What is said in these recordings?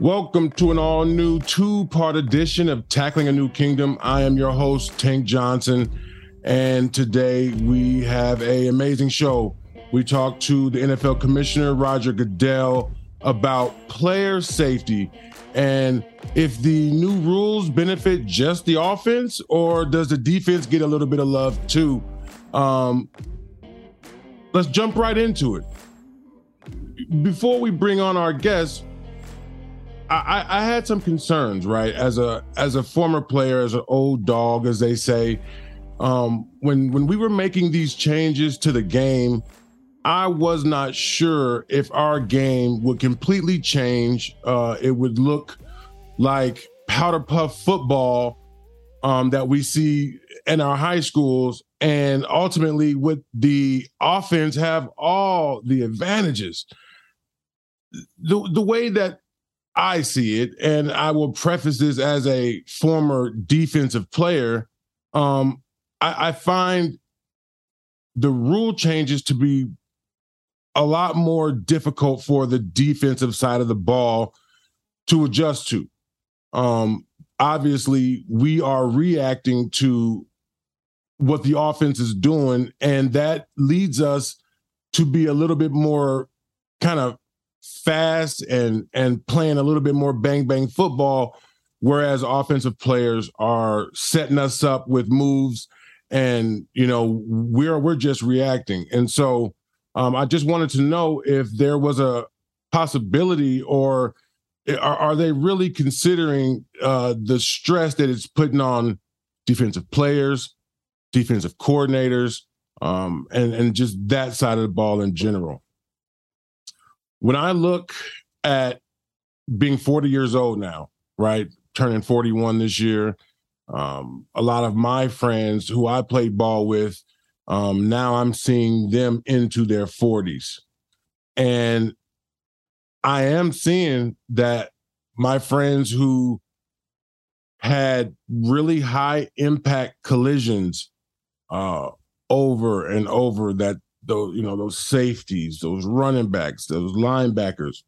Welcome to an all new two part edition of Tackling a New Kingdom. I am your host, Tank Johnson, and today we have a amazing show. We talk to the NFL Commissioner Roger Goodell about player safety and if the new rules benefit just the offense or does the defense get a little bit of love too. Um, let's jump right into it. Before we bring on our guests, I, I had some concerns, right? As a as a former player, as an old dog, as they say, um, when when we were making these changes to the game, I was not sure if our game would completely change. Uh, it would look like powder puff football um, that we see in our high schools, and ultimately, with the offense, have all the advantages. The the way that I see it, and I will preface this as a former defensive player. Um, I, I find the rule changes to be a lot more difficult for the defensive side of the ball to adjust to. Um, obviously, we are reacting to what the offense is doing, and that leads us to be a little bit more kind of fast and and playing a little bit more bang bang football whereas offensive players are setting us up with moves and you know we're we're just reacting. And so um, i just wanted to know if there was a possibility or are, are they really considering uh, the stress that it's putting on defensive players defensive coordinators um, and and just that side of the ball in general when I look at being 40 years old now, right? Turning 41 this year. Um, a lot of my friends who I played ball with, um, now I'm seeing them into their 40s. And I am seeing that my friends who had really high impact collisions uh, over and over that those you know those safeties, those running backs, those linebackers.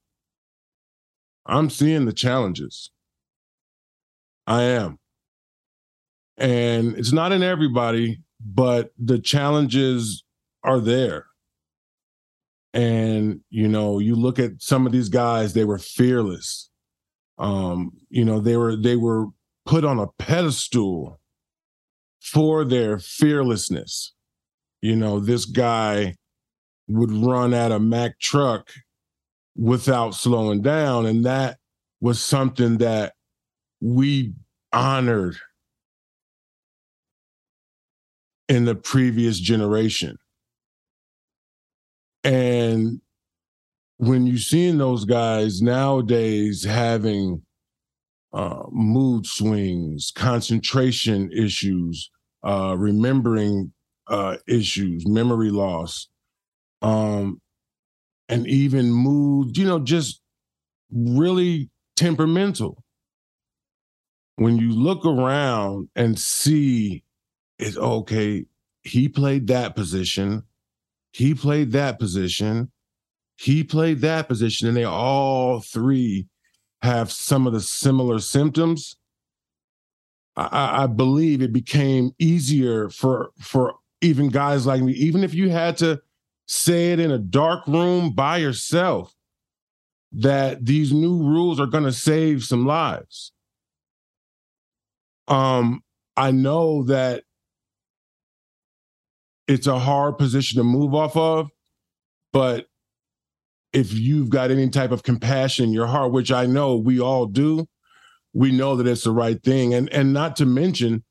I'm seeing the challenges. I am. And it's not in everybody, but the challenges are there. And you know, you look at some of these guys, they were fearless. Um, you know, they were they were put on a pedestal for their fearlessness you know, this guy would run at a Mack truck without slowing down. And that was something that we honored in the previous generation. And when you're seeing those guys nowadays having uh, mood swings, concentration issues, uh, remembering uh, issues, memory loss, um, and even mood, you know, just really temperamental. When you look around and see it's okay, he played that position, he played that position, he played that position, and they all three have some of the similar symptoms. I, I believe it became easier for for even guys like me, even if you had to say it in a dark room by yourself, that these new rules are going to save some lives. Um, I know that it's a hard position to move off of, but if you've got any type of compassion in your heart, which I know we all do, we know that it's the right thing. And and not to mention,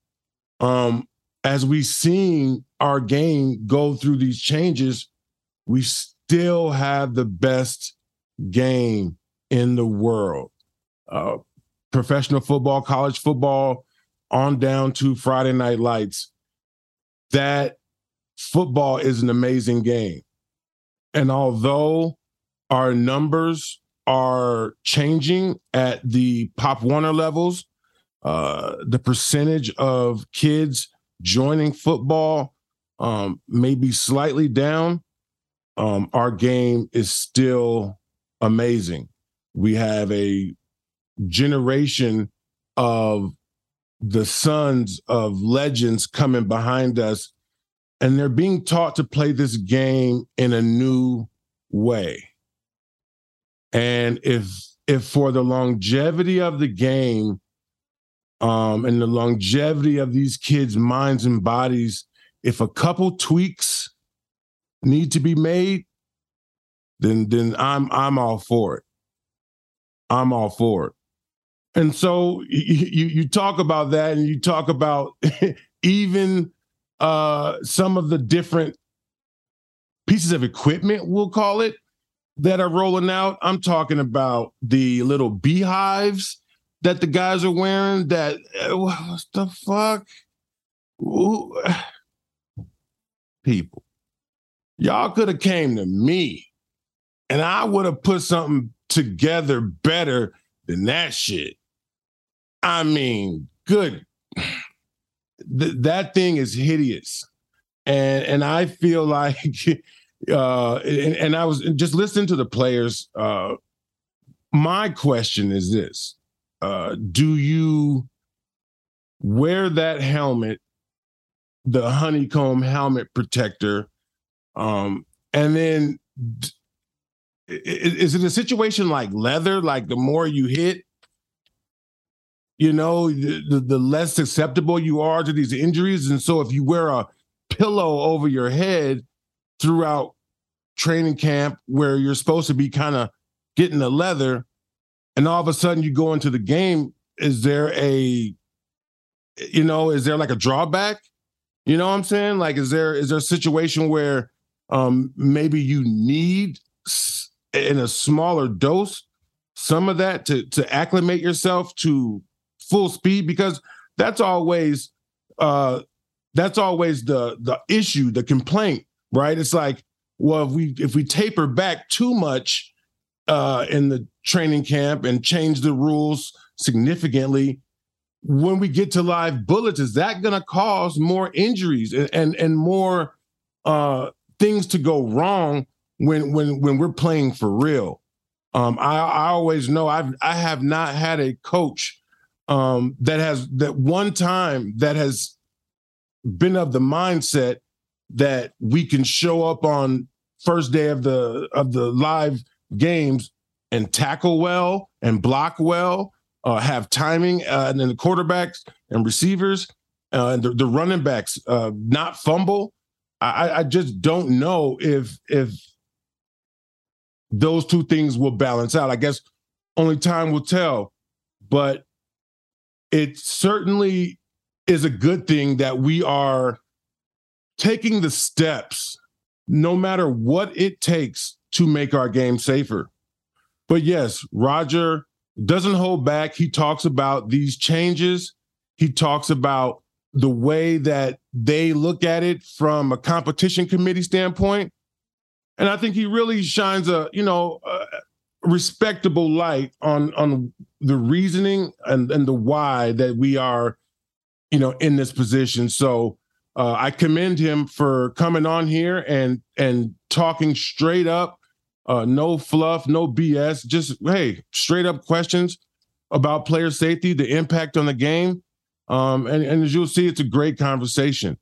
um, as we've seen our game go through these changes, we still have the best game in the world. Uh, professional football, college football, on down to Friday Night Lights. That football is an amazing game. And although our numbers are changing at the Pop Warner levels, uh, the percentage of kids joining football um, may be slightly down. Um, our game is still amazing. We have a generation of the sons of legends coming behind us, and they're being taught to play this game in a new way. And if if for the longevity of the game um, and the longevity of these kids' minds and bodies, if a couple tweaks need to be made, then then I'm I'm all for it. I'm all for it. And so you you talk about that, and you talk about even uh, some of the different pieces of equipment, we'll call it, that are rolling out. I'm talking about the little beehives that the guys are wearing. That uh, what the fuck, people, y'all could have came to me, and I would have put something together better than that shit. I mean, good. Th- that thing is hideous, and and I feel like, uh, and, and I was just listening to the players. Uh, my question is this: uh, Do you wear that helmet, the honeycomb helmet protector, um, and then? is it a situation like leather? Like the more you hit, you know, the, the less susceptible you are to these injuries. And so if you wear a pillow over your head throughout training camp where you're supposed to be kind of getting the leather, and all of a sudden you go into the game, is there a, you know, is there like a drawback? You know what I'm saying? Like, is there is there a situation where um maybe you need in a smaller dose some of that to to acclimate yourself to full speed because that's always uh that's always the the issue, the complaint, right? It's like, well, if we if we taper back too much uh in the training camp and change the rules significantly, when we get to live bullets, is that going to cause more injuries and, and and, more uh, things to go wrong when when when we're playing for real? Um, I, I always know I've I have not had a coach um, that has that one time that has been of the mindset that we can show up on first day of the of the live games and tackle well and block well, uh, have timing, uh, and then the quarterbacks and receivers uh, and the, the running backs uh, not fumble. I, I just don't know if if those two things will balance out. I guess only time will tell. But it certainly is a good thing that we are taking the steps, no matter what it takes, to make our game safer. But yes, Roger doesn't hold back. He talks about these changes. He talks about the way that they look at it from a competition committee standpoint. And I think he really shines a, you know, a respectable light on on the reasoning and, and the why that we are, you know, in this position. So uh, I commend him for coming on here and and talking straight up, uh, no fluff, no BS, just hey, straight up questions about player safety, the impact on the game. Um, and, and as you'll see, it's a great conversation.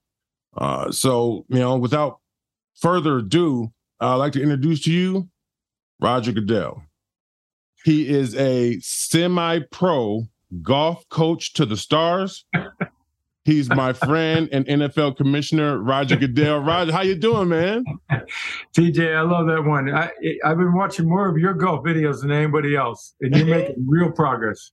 Uh, so, you know, without further ado, I'd like to introduce to you Roger Goodell. He is a semi pro golf coach to the stars. He's my friend and NFL commissioner, Roger Goodell. Roger, how you doing, man? TJ, I love that one. I, I've been watching more of your golf videos than anybody else, and you're making real progress.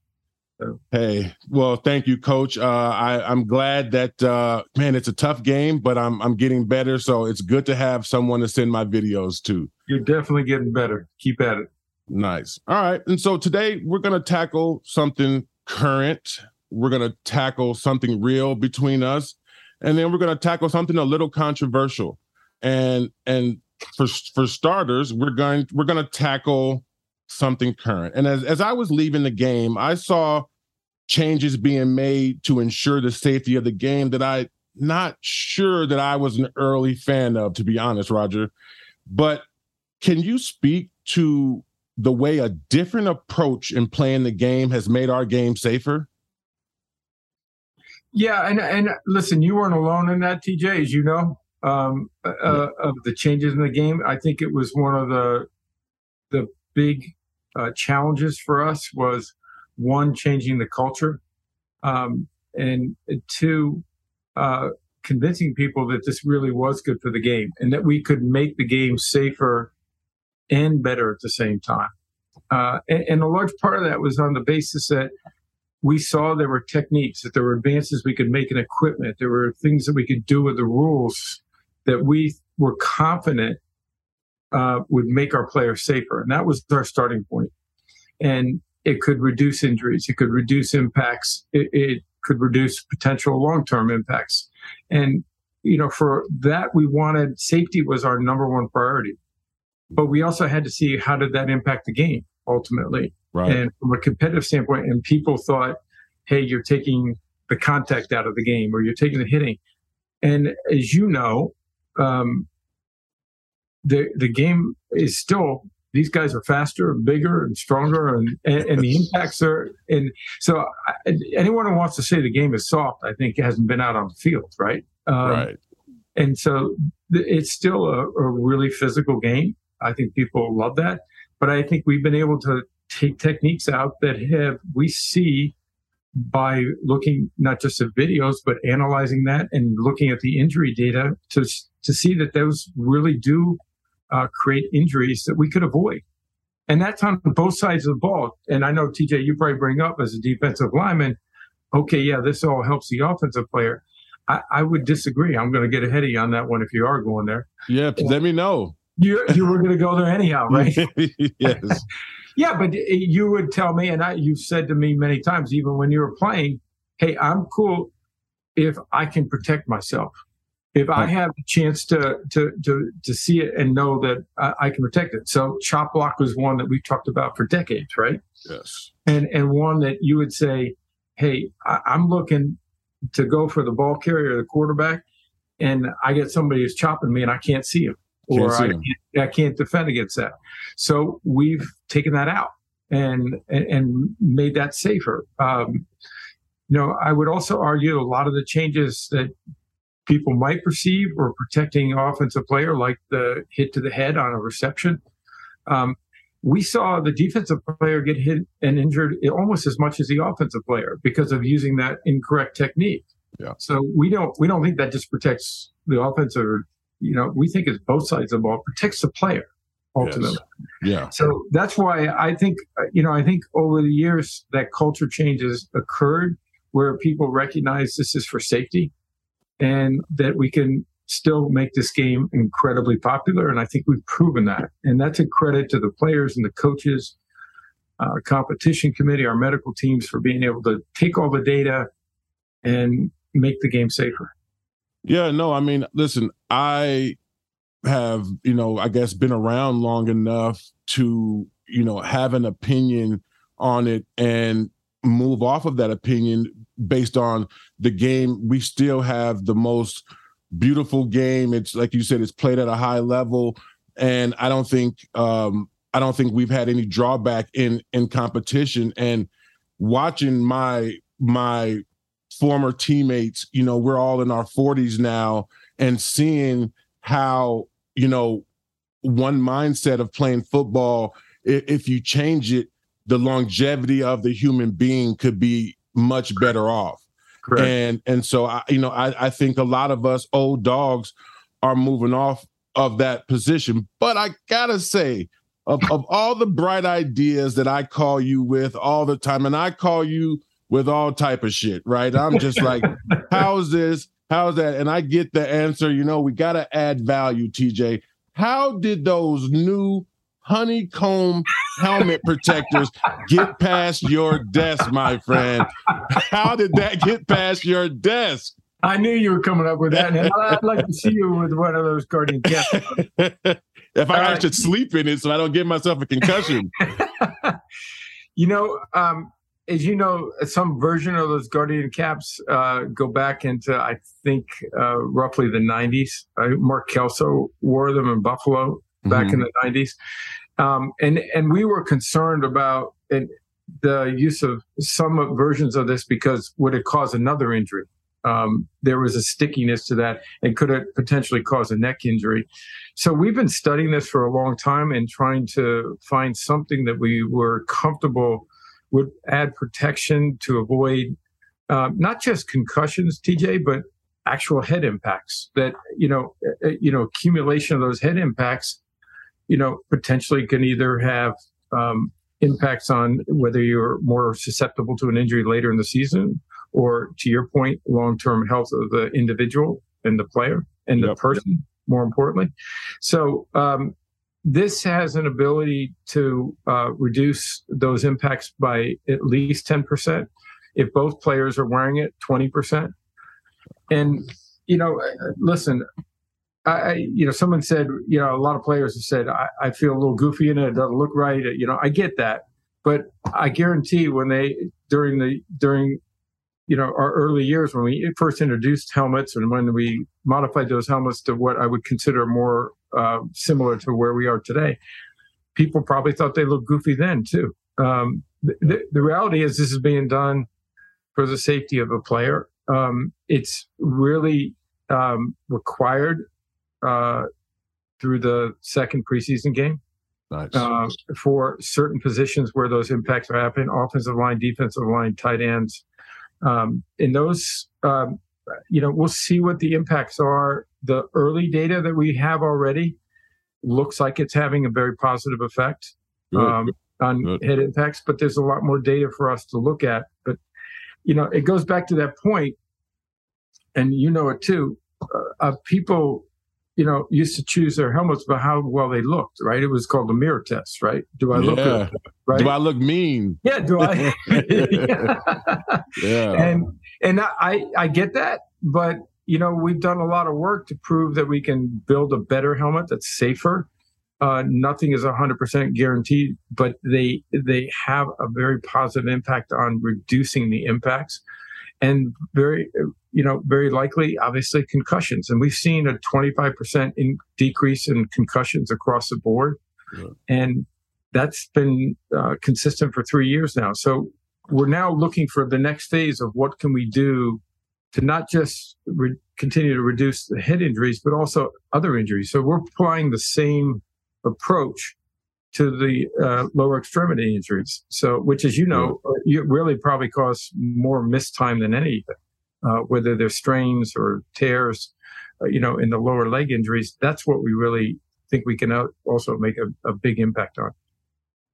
So. Hey, well, thank you, Coach. Uh, I, am glad that uh, man, it's a tough game, but I'm I'm getting better. So it's good to have someone to send my videos to. You're definitely getting better. Keep at it. Nice. All right. And so today we're gonna tackle something current. We're gonna tackle something real between us, and then we're gonna tackle something a little controversial. And and for for starters, we're going we're gonna tackle something current. And as, as I was leaving the game, I saw changes being made to ensure the safety of the game that I not sure that I was an early fan of, to be honest, Roger. But can you speak to the way a different approach in playing the game has made our game safer? Yeah, and and listen, you weren't alone in that, TJ, as you know, um, uh, of the changes in the game. I think it was one of the the big uh, challenges for us was one, changing the culture, um, and two, uh, convincing people that this really was good for the game and that we could make the game safer and better at the same time. Uh, and, and, a large part of that was on the basis that we saw there were techniques, that there were advances we could make in equipment, there were things that we could do with the rules that we were confident uh, would make our players safer. And that was our starting point. And it could reduce injuries, it could reduce impacts, it, it could reduce potential long term impacts. And, you know, for that, we wanted safety was our number one priority. But we also had to see how did that impact the game ultimately. Right. And from a competitive standpoint, and people thought, hey, you're taking the contact out of the game or you're taking the hitting. And as you know, um, the the game is still these guys are faster and bigger and stronger and, and, and the impacts are and so I, anyone who wants to say the game is soft i think hasn't been out on the field right? Um, right. and so th- it's still a, a, really physical game. I think people love that. But i think we've been able to take techniques out that have we see by looking not just at videos but analyzing that and looking at the injury data to to see that those really do uh, create injuries that we could avoid. And that's on both sides of the ball. And I know, TJ, you probably bring up as a defensive lineman, okay, yeah, this all helps the offensive player. I, I would disagree. I'm going to get ahead of you on that one if you are going there. Yeah, let me know. You, you were going to go there anyhow, right? yes. yeah, but uh, you would tell me, and I, you've said to me many times, even when you were playing, hey, I'm cool if I can protect myself if I have a chance to to to to see it and know that I, I, can protect it. So chop block was one that we talked about for decades, right? Yes. And and one that you would say, hey, I, I'm looking to go for the ball carrier, the quarterback, and I get somebody who's chopping me and I can't see him, or I, can't, I can't defend against that. So we've taken that out and and, made that safer. Um, you know, I would also argue a lot of the changes that people might perceive or protecting offensive player like the hit to the head on a reception. Um, we saw the defensive player get hit and injured almost as much as the offensive player because of using that incorrect technique. Yeah. So we don't we don't think that just protects the offensive. You know, we think it's both sides of the ball protects the player ultimately. Yes. Yeah. So that's why I think you know I think over the years that culture changes occurred where people recognize this is for safety and that we can still make this game incredibly popular. And I think we've proven that. And that's a credit to the players and the coaches, our competition committee, our medical teams for being able to take all the data and make the game safer. Yeah, no, I mean, listen, I have, you know, I guess been around long enough to, you know, have an opinion on it and move off of that opinion based on the game. We still have the most beautiful game. It's like you said, it's played at a high level, and I don't think um, I don't think we've had any drawback in in competition. And watching my my former teammates, you know, we're all in our 40s now, and seeing how you know one mindset of playing football, if you change it, the longevity of the human being could be much better off. Correct. And and so I, you know, I, I think a lot of us old dogs are moving off of that position. But I gotta say, of, of all the bright ideas that I call you with all the time, and I call you with all type of shit, right? I'm just like, how's this? How's that? And I get the answer. You know, we got to add value, TJ. How did those new honeycomb helmet protectors get past your desk, my friend? How did that get past your desk? I knew you were coming up with that, and I'd like to see you with one of those guardian caps. if I uh, should sleep in it so I don't give myself a concussion. you know, um, as you know, some version of those Guardian caps uh, go back into, I think, uh, roughly the 90s. Uh, Mark Kelso wore them in Buffalo back mm-hmm. in the 90s. Um, and, and we were concerned about the use of some versions of this because would it cause another injury? Um, there was a stickiness to that and could it potentially cause a neck injury. So we've been studying this for a long time and trying to find something that we were comfortable would add protection to avoid uh, not just concussions, TJ, but actual head impacts. That you know, uh, uh, you know, accumulation of those head impacts, you know, potentially can either have um, impacts on whether you're more susceptible to an injury later in the season, or to your point, long-term health of the individual and the player and yep. the person. More importantly, so um, this has an ability to uh, reduce those impacts by at least 10%. If both players are wearing it, 20%. And, you know, listen, I, you know, someone said, you know, a lot of players have said, I, I feel a little goofy in it. It doesn't look right. You know, I get that. But I guarantee when they, during the, during, you know, our early years when we first introduced helmets and when we modified those helmets to what I would consider more uh, similar to where we are today. People probably thought they looked goofy then too. Um, the, the, reality is this is being done for the safety of a player. Um, it's really um, required uh, through the second preseason game. Nice. Uh, for certain positions where those impacts are happening, offensive line, defensive line, tight ends. Um, in those, um, you know, we'll see what the impacts are the early data that we have already looks like it's having a very positive effect um, on Good. head impacts, but there's a lot more data for us to look at. But you know, it goes back to that point, and you know it too. Uh, people, you know, used to choose their helmets by how well they looked. Right? It was called the mirror test. Right? Do I yeah. look good? Right? Do I look mean? Yeah. Do I? yeah. yeah. And and I I get that, but you know, we've done a lot of work to prove that we can build a better helmet that's safer. Uh, nothing is 100% guaranteed, but they they have a very positive impact on reducing the impacts, and very you know very likely, obviously, concussions. And we've seen a 25% in decrease in concussions across the board, yeah. and that's been uh, consistent for three years now. So we're now looking for the next phase of what can we do to not just re- continue to reduce the head injuries, but also other injuries. So we're applying the same approach to the uh, lower extremity injuries. So, which, as you know, you really probably cause more missed time than anything, uh, whether they're strains or tears, uh, you know, in the lower leg injuries. That's what we really think we can also make a, a big impact on.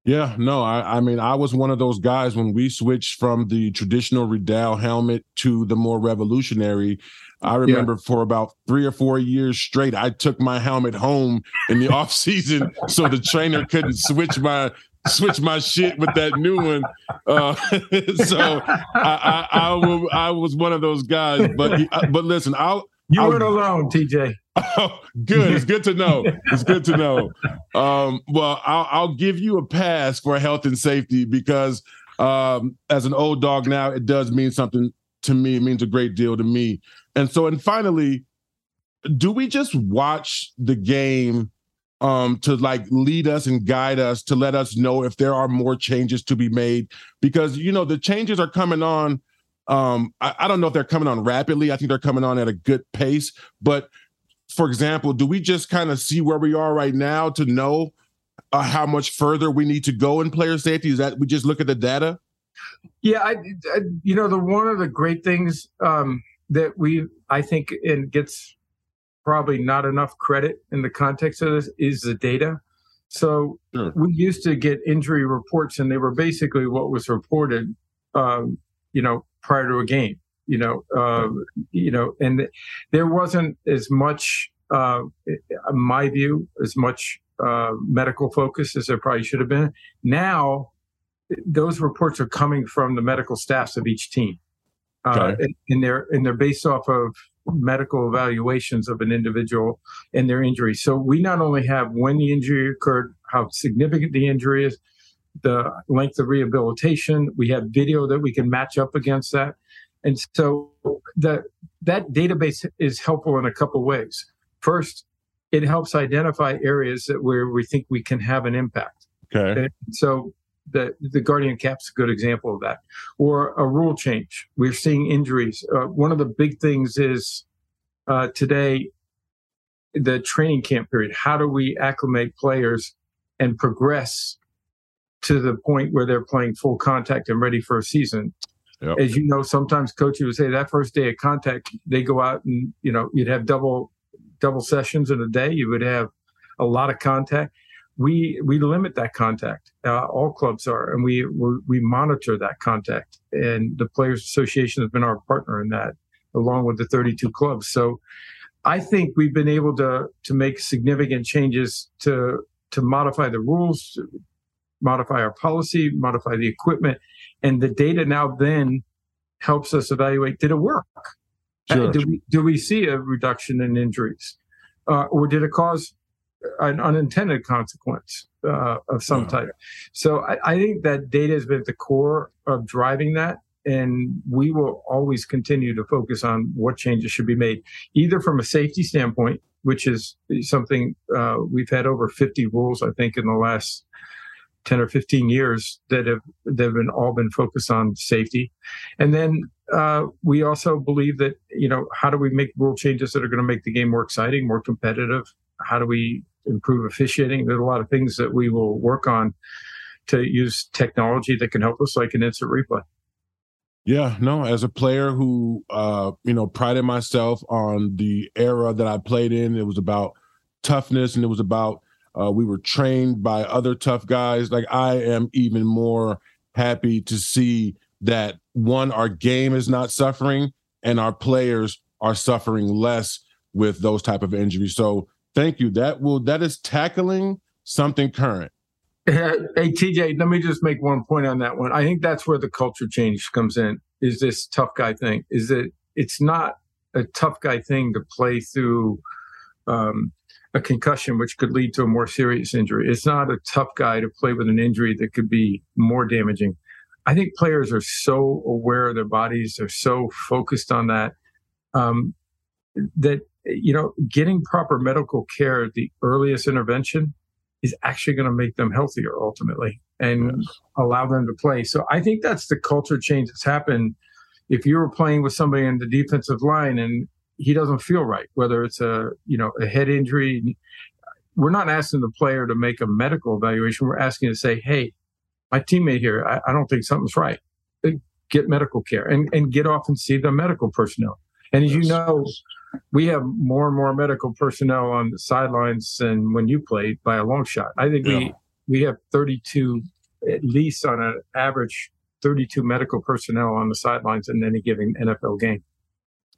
Yeah, no, I, I mean, I was one of those guys when we switched from the traditional Riddell helmet to the more revolutionary. I remember yeah. for about three or four years straight, I took my helmet home in the off season so the trainer couldn't switch my switch my shit with that new one. Uh, so I, I, I, I, was one of those guys. But but listen, I'll you weren't alone, TJ. Oh, good. It's good to know. It's good to know. Um, well, I'll, I'll, give you a pass for health and safety because um, as an old dog now, it does mean something to me. It means a great deal to me. And so, and finally, do we just watch the game um, to like lead us and guide us to let us know if there are more changes to be made? Because you know the changes are coming on um, I, I, don't know if they're coming on rapidly. I think they're coming on at a good pace. But for example, do we just kind of see where we are right now to know uh, how much further we need to go in player safety? Is that we just look at the data? Yeah, I, I you know the one of the great things um, that we I think and gets probably not enough credit in the context of this is the data. So sure. we used to get injury reports, and they were basically what was reported um, you know, prior to a game. You know, uh, you know, and there wasn't as much, uh, in my view, as much uh, medical focus as there probably should have been. Now, those reports are coming from the medical staffs of each team, uh, okay. and, and they're and they're based off of medical evaluations of an individual and their injury. So we not only have when the injury occurred, how significant the injury is, the length of rehabilitation. We have video that we can match up against that. And so that that database is helpful in a couple ways. First, it helps identify areas that where we think we can have an impact. Okay. And so the the guardian cap's a good example of that or a rule change we're seeing injuries uh, one of the big things is uh, today the training camp period how do we acclimate players and progress to the point where they're playing full contact and ready for a season yep. as you know sometimes coaches would say that first day of contact they go out and you know you'd have double double sessions in a day you would have a lot of contact we we limit that contact. Uh, all clubs are, and we we monitor that contact. And the Players Association has been our partner in that, along with the 32 clubs. So, I think we've been able to to make significant changes to to modify the rules, modify our policy, modify the equipment, and the data now then helps us evaluate: did it work? Sure. Uh, do we do we see a reduction in injuries, uh, or did it cause an unintended consequence uh, of some type. So I, I, think that data has been at the core of driving that. And we will always continue to focus on what changes should be made, either from a safety standpoint, which is something uh, we've had over 50 rules, I think, in the last 10 or 15 years that have that have been all been focused on safety. And then uh, we also believe that, you know, how do we make rule changes that are going to make the game more exciting, more competitive? How do we improve officiating. There's a lot of things that we will work on to use technology that can help us, like an instant replay. Yeah, no, as a player who, uh, you know, prided myself on the era that I played in, it was about toughness and it was about uh, we were trained by other tough guys. Like, I am even more happy to see that one, our game is not suffering and our players are suffering less with those type of injuries. So Thank you. That will that is tackling something current. Hey TJ, let me just make one point on that one. I think that's where the culture change comes in. Is this tough guy thing? Is that it's not a tough guy thing to play through um, a concussion, which could lead to a more serious injury. It's not a tough guy to play with an injury that could be more damaging. I think players are so aware of their bodies, they're so focused on that um, that you know, getting proper medical care at the earliest intervention is actually going to make them healthier ultimately and yes. allow them to play. So I think that's the culture change that's happened. If you were playing with somebody in the defensive line and he doesn't feel right, whether it's a you know a head injury, we're not asking the player to make a medical evaluation. We're asking to say, hey, my teammate here, I, I don't think something's right. Get medical care and, and get off and see the medical personnel. And as yes. you know, we have more and more medical personnel on the sidelines than when you played by a long shot. I think yeah. we we have 32 at least on an average 32 medical personnel on the sidelines in any given NFL game.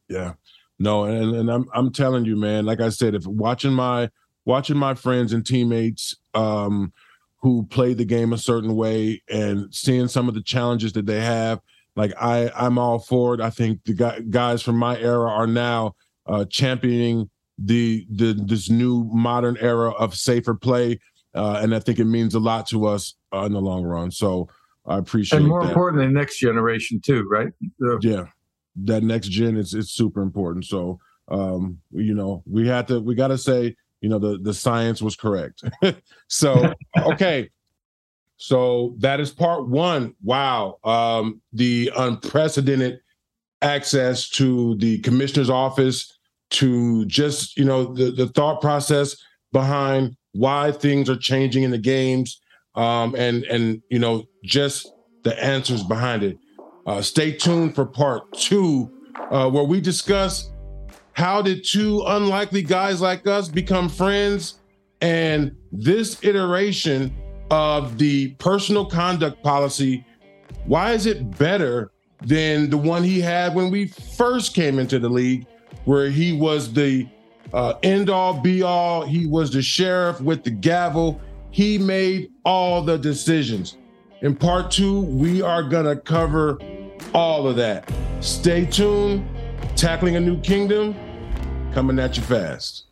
Yeah. No, and, and I'm I'm telling you, man, like I said, if watching my watching my friends and teammates um who play the game a certain way and seeing some of the challenges that they have, like I I'm all for it. I think the guys from my era are now uh, championing the the this new modern era of safer play, uh, and I think it means a lot to us uh, in the long run. So I appreciate and more that. importantly, next generation too, right? yeah, that next gen is is super important. So um, you know, we had to we got to say, you know, the the science was correct. so okay. So that is part one. Wow. Um, the unprecedented access to the commissioner's office to just you know the, the thought process behind why things are changing in the games um, and and you know just the answers behind it uh, stay tuned for part two uh, where we discuss how did two unlikely guys like us become friends and this iteration of the personal conduct policy why is it better than the one he had when we first came into the league, where he was the uh, end all be all. He was the sheriff with the gavel. He made all the decisions. In part two, we are going to cover all of that. Stay tuned. Tackling a New Kingdom coming at you fast.